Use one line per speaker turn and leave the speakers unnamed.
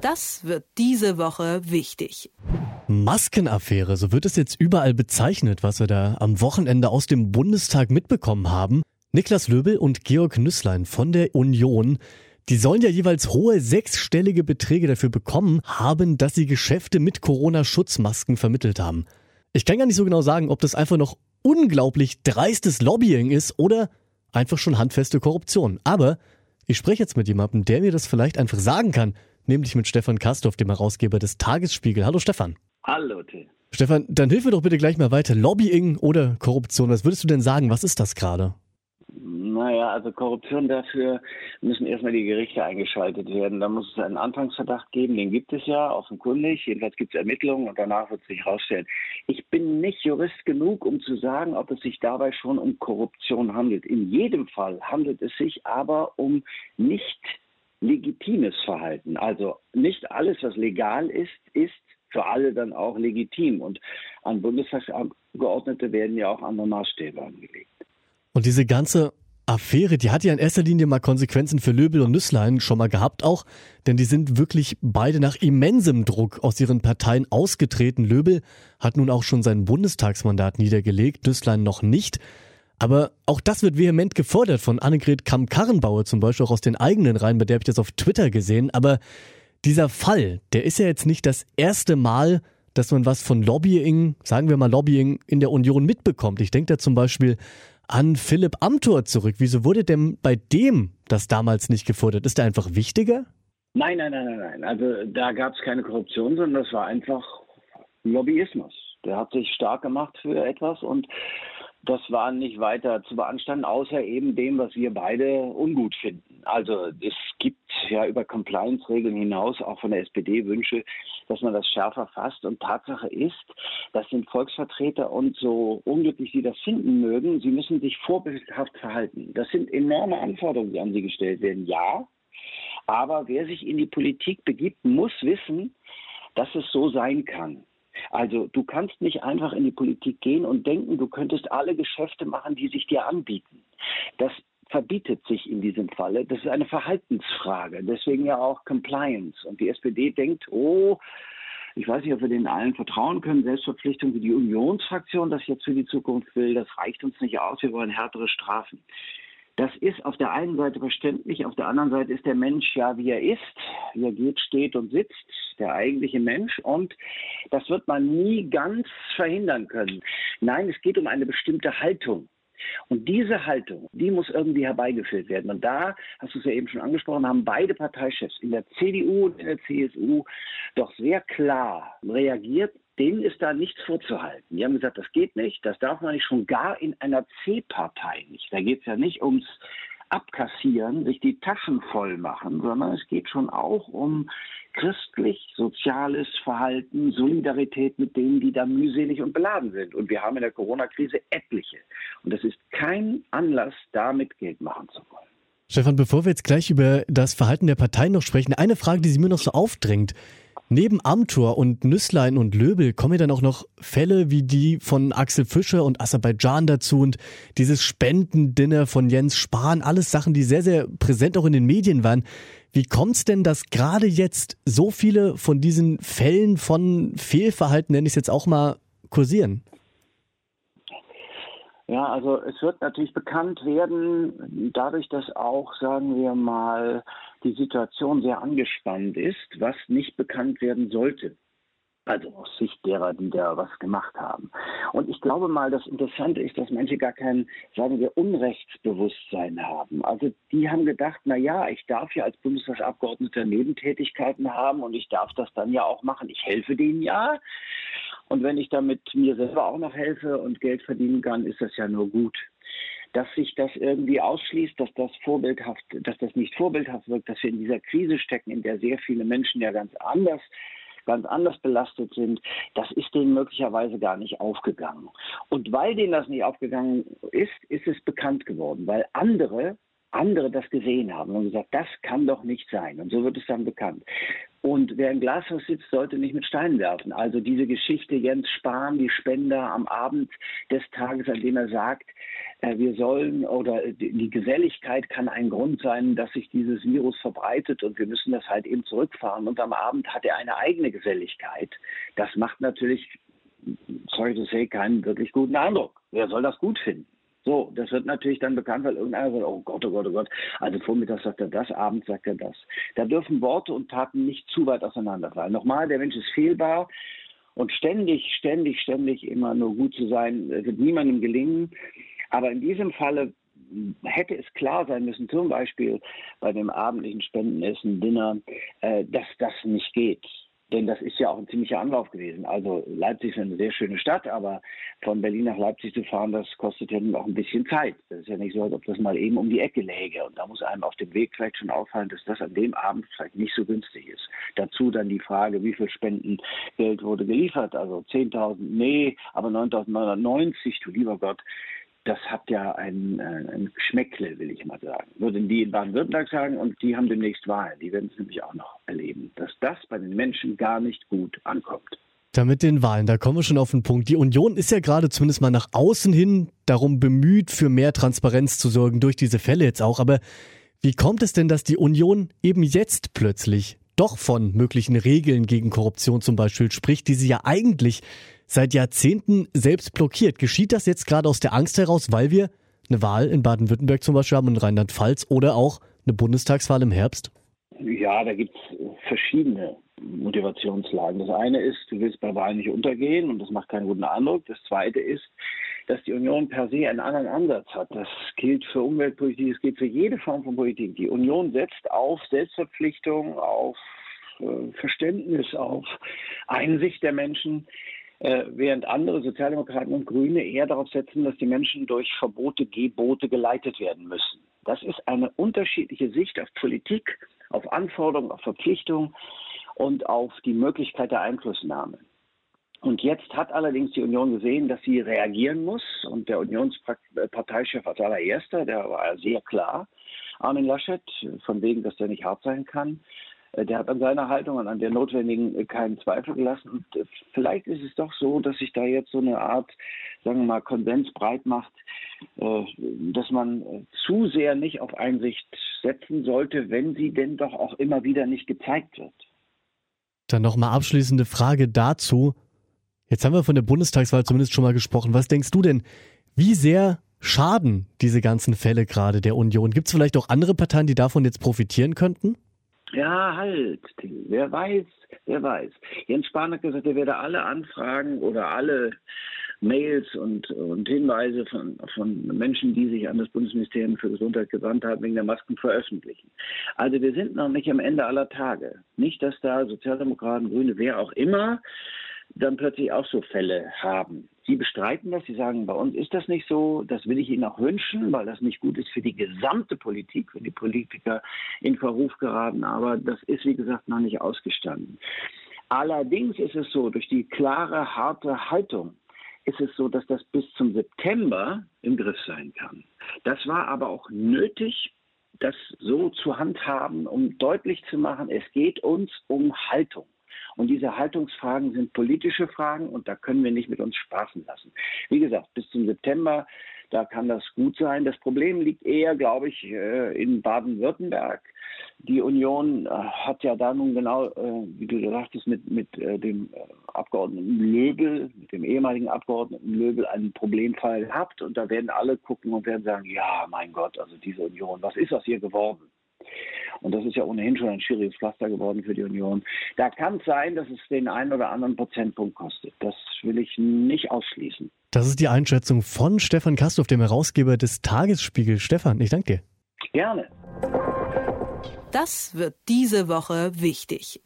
Das wird diese Woche wichtig.
Maskenaffäre, so wird es jetzt überall bezeichnet, was wir da am Wochenende aus dem Bundestag mitbekommen haben. Niklas Löbel und Georg Nüsslein von der Union, die sollen ja jeweils hohe sechsstellige Beträge dafür bekommen haben, dass sie Geschäfte mit Corona-Schutzmasken vermittelt haben. Ich kann gar nicht so genau sagen, ob das einfach noch unglaublich dreistes Lobbying ist oder einfach schon handfeste Korruption. Aber ich spreche jetzt mit jemandem, der mir das vielleicht einfach sagen kann, nämlich mit Stefan Kastorf, dem Herausgeber des Tagesspiegel. Hallo Stefan.
Hallo Till.
Stefan, dann hilf mir doch bitte gleich mal weiter. Lobbying oder Korruption, was würdest du denn sagen? Was ist das gerade?
Naja, also Korruption dafür müssen erstmal die Gerichte eingeschaltet werden. Da muss es einen Anfangsverdacht geben, den gibt es ja offenkundig. Jedenfalls gibt es Ermittlungen und danach wird es sich herausstellen. Ich bin nicht Jurist genug, um zu sagen, ob es sich dabei schon um Korruption handelt. In jedem Fall handelt es sich aber um nicht legitimes Verhalten. Also nicht alles, was legal ist, ist für alle dann auch legitim. Und an Bundestagsabgeordnete werden ja auch andere Maßstäbe angelegt.
Und diese ganze Affäre, die hat ja in erster Linie mal Konsequenzen für Löbel und Nüsslein schon mal gehabt auch, denn die sind wirklich beide nach immensem Druck aus ihren Parteien ausgetreten. Löbel hat nun auch schon sein Bundestagsmandat niedergelegt, Nüsslein noch nicht. Aber auch das wird vehement gefordert von Annegret Kamm-Karrenbauer zum Beispiel auch aus den eigenen Reihen, bei der habe ich das auf Twitter gesehen. Aber dieser Fall, der ist ja jetzt nicht das erste Mal, dass man was von Lobbying, sagen wir mal Lobbying in der Union mitbekommt. Ich denke da zum Beispiel an Philipp Amthor zurück. Wieso wurde denn bei dem das damals nicht gefordert? Ist der einfach wichtiger?
Nein, nein, nein, nein, nein. Also da gab es keine Korruption, sondern das war einfach Lobbyismus. Der hat sich stark gemacht für etwas und das war nicht weiter zu beanstanden, außer eben dem, was wir beide ungut finden. Also es gibt ja über Compliance-Regeln hinaus auch von der SPD Wünsche, dass man das schärfer fasst. Und Tatsache ist, das sind Volksvertreter und so unglücklich sie das finden mögen, sie müssen sich vorbildhaft verhalten. Das sind enorme Anforderungen, die an sie gestellt werden. Ja, aber wer sich in die Politik begibt, muss wissen, dass es so sein kann. Also du kannst nicht einfach in die Politik gehen und denken, du könntest alle Geschäfte machen, die sich dir anbieten. Das verbietet sich in diesem Falle. Das ist eine Verhaltensfrage, deswegen ja auch Compliance. Und die SPD denkt, oh, ich weiß nicht, ob wir denen allen vertrauen können. Selbstverpflichtung wie die Unionsfraktion das jetzt für die Zukunft will, das reicht uns nicht aus. Wir wollen härtere Strafen. Das ist auf der einen Seite verständlich, auf der anderen Seite ist der Mensch ja, wie er ist, wie er geht, steht und sitzt, der eigentliche Mensch. Und das wird man nie ganz verhindern können. Nein, es geht um eine bestimmte Haltung. Und diese Haltung, die muss irgendwie herbeigeführt werden. Und da, hast du es ja eben schon angesprochen, haben beide Parteichefs in der CDU und in der CSU doch sehr klar reagiert. Denen ist da nichts vorzuhalten. Die haben gesagt, das geht nicht, das darf man nicht, schon gar in einer C-Partei nicht. Da geht es ja nicht ums abkassieren, sich die Taschen voll machen, sondern es geht schon auch um christlich-soziales Verhalten, Solidarität mit denen, die da mühselig und beladen sind. Und wir haben in der Corona-Krise etliche. Und das ist kein Anlass, damit Geld machen zu wollen.
Stefan, bevor wir jetzt gleich über das Verhalten der Partei noch sprechen, eine Frage, die sie mir noch so aufdrängt. Neben Amtor und Nüsslein und Löbel kommen ja dann auch noch Fälle wie die von Axel Fischer und Aserbaidschan dazu und dieses Spendendinner von Jens Spahn, alles Sachen, die sehr, sehr präsent auch in den Medien waren. Wie kommt es denn, dass gerade jetzt so viele von diesen Fällen von Fehlverhalten, nenne ich es jetzt auch mal, kursieren?
Ja, also es wird natürlich bekannt werden, dadurch, dass auch, sagen wir mal, die Situation sehr angespannt ist, was nicht bekannt werden sollte. Also aus Sicht derer, die da was gemacht haben. Und ich glaube mal, das Interessante ist, dass manche gar kein, sagen wir, Unrechtsbewusstsein haben. Also die haben gedacht, na ja, ich darf ja als Bundestagsabgeordneter Nebentätigkeiten haben und ich darf das dann ja auch machen. Ich helfe denen ja. Und wenn ich damit mir selber auch noch helfe und Geld verdienen kann, ist das ja nur gut. Dass sich das irgendwie ausschließt, dass das vorbildhaft, dass das nicht vorbildhaft wirkt, dass wir in dieser Krise stecken, in der sehr viele Menschen ja ganz anders ganz anders belastet sind, das ist denen möglicherweise gar nicht aufgegangen. Und weil denen das nicht aufgegangen ist, ist es bekannt geworden, weil andere andere das gesehen haben und gesagt, das kann doch nicht sein. Und so wird es dann bekannt. Und wer im Glashaus sitzt, sollte nicht mit Steinen werfen. Also diese Geschichte Jens Spahn, die Spender am Abend des Tages, an dem er sagt, äh, wir sollen oder die Geselligkeit kann ein Grund sein, dass sich dieses Virus verbreitet und wir müssen das halt eben zurückfahren. Und am Abend hat er eine eigene Geselligkeit. Das macht natürlich, sorry to say, keinen wirklich guten Eindruck. Wer soll das gut finden? So, das wird natürlich dann bekannt, weil irgendeiner sagt, oh Gott, oh Gott, oh Gott. Also vormittags sagt er das, abends sagt er das. Da dürfen Worte und Taten nicht zu weit auseinanderfallen. Nochmal, der Mensch ist fehlbar und ständig, ständig, ständig immer nur gut zu sein, wird niemandem gelingen. Aber in diesem Falle hätte es klar sein müssen, zum Beispiel bei dem abendlichen Spendenessen, Dinner, äh, dass das nicht geht. Denn das ist ja auch ein ziemlicher Anlauf gewesen. Also Leipzig ist eine sehr schöne Stadt, aber von Berlin nach Leipzig zu fahren, das kostet ja nun auch ein bisschen Zeit. Das ist ja nicht so, als ob das mal eben um die Ecke läge. Und da muss einem auf dem Weg vielleicht schon auffallen, dass das an dem Abend vielleicht nicht so günstig ist. Dazu dann die Frage, wie viel Spendengeld wurde geliefert? Also 10.000, nee, aber 9.990, du lieber Gott das hat ja ein, äh, ein Geschmäckle, will ich mal sagen. Würden die in Baden-Württemberg sagen und die haben demnächst Wahlen. Die werden es nämlich auch noch erleben, dass das bei den Menschen gar nicht gut ankommt.
Da mit den Wahlen, da kommen wir schon auf den Punkt. Die Union ist ja gerade zumindest mal nach außen hin darum bemüht, für mehr Transparenz zu sorgen, durch diese Fälle jetzt auch. Aber wie kommt es denn, dass die Union eben jetzt plötzlich doch von möglichen Regeln gegen Korruption zum Beispiel spricht, die sie ja eigentlich seit Jahrzehnten selbst blockiert. Geschieht das jetzt gerade aus der Angst heraus, weil wir eine Wahl in Baden-Württemberg zum Beispiel haben, in Rheinland-Pfalz oder auch eine Bundestagswahl im Herbst?
Ja, da gibt es verschiedene Motivationslagen. Das eine ist, du willst bei Wahlen nicht untergehen und das macht keinen guten Eindruck. Das zweite ist, dass die Union per se einen anderen Ansatz hat. Das gilt für Umweltpolitik, es gilt für jede Form von Politik. Die Union setzt auf Selbstverpflichtung, auf äh, Verständnis, auf Einsicht der Menschen. Äh, während andere Sozialdemokraten und Grüne eher darauf setzen, dass die Menschen durch Verbote, Gebote geleitet werden müssen. Das ist eine unterschiedliche Sicht auf Politik, auf Anforderungen, auf Verpflichtungen und auf die Möglichkeit der Einflussnahme. Und jetzt hat allerdings die Union gesehen, dass sie reagieren muss. Und der Unionsparteichef als allererster, der war sehr klar, Armin Laschet, von wegen, dass der nicht hart sein kann, äh, der hat an seiner Haltung und an der notwendigen äh, keinen Zweifel gelassen. Und äh, vielleicht ist es doch so, dass sich da jetzt so eine Art, sagen wir mal, Konsens breit macht, dass man zu sehr nicht auf Einsicht setzen sollte, wenn sie denn doch auch immer wieder nicht gezeigt wird.
Dann nochmal abschließende Frage dazu. Jetzt haben wir von der Bundestagswahl zumindest schon mal gesprochen. Was denkst du denn, wie sehr schaden diese ganzen Fälle gerade der Union? Gibt es vielleicht auch andere Parteien, die davon jetzt profitieren könnten?
Ja, halt. Wer weiß, wer weiß. Jens Spahn hat gesagt, er werde alle Anfragen oder alle Mails und, und Hinweise von, von Menschen, die sich an das Bundesministerium für Gesundheit gewandt haben, wegen der Masken veröffentlichen. Also wir sind noch nicht am Ende aller Tage. Nicht, dass da Sozialdemokraten, Grüne, wer auch immer dann plötzlich auch so Fälle haben. Sie bestreiten das, Sie sagen, bei uns ist das nicht so, das will ich Ihnen auch wünschen, weil das nicht gut ist für die gesamte Politik, wenn die Politiker in Verruf geraten, aber das ist, wie gesagt, noch nicht ausgestanden. Allerdings ist es so, durch die klare, harte Haltung ist es so, dass das bis zum September im Griff sein kann. Das war aber auch nötig, das so zu handhaben, um deutlich zu machen, es geht uns um Haltung. Und diese Haltungsfragen sind politische Fragen und da können wir nicht mit uns spaßen lassen. Wie gesagt, bis zum September, da kann das gut sein. Das Problem liegt eher, glaube ich, äh, in Baden-Württemberg. Die Union äh, hat ja da nun genau, äh, wie du sagtest, mit, mit dem Abgeordneten Löbel, mit dem ehemaligen Abgeordneten Löbel einen Problemfall gehabt. Und da werden alle gucken und werden sagen, ja, mein Gott, also diese Union, was ist aus ihr geworden? Und das ist ja ohnehin schon ein schwieriges Pflaster geworden für die Union. Da kann es sein, dass es den einen oder anderen Prozentpunkt kostet. Das will ich nicht ausschließen.
Das ist die Einschätzung von Stefan Kastorf, dem Herausgeber des Tagesspiegel. Stefan, ich danke dir.
Gerne.
Das wird diese Woche wichtig.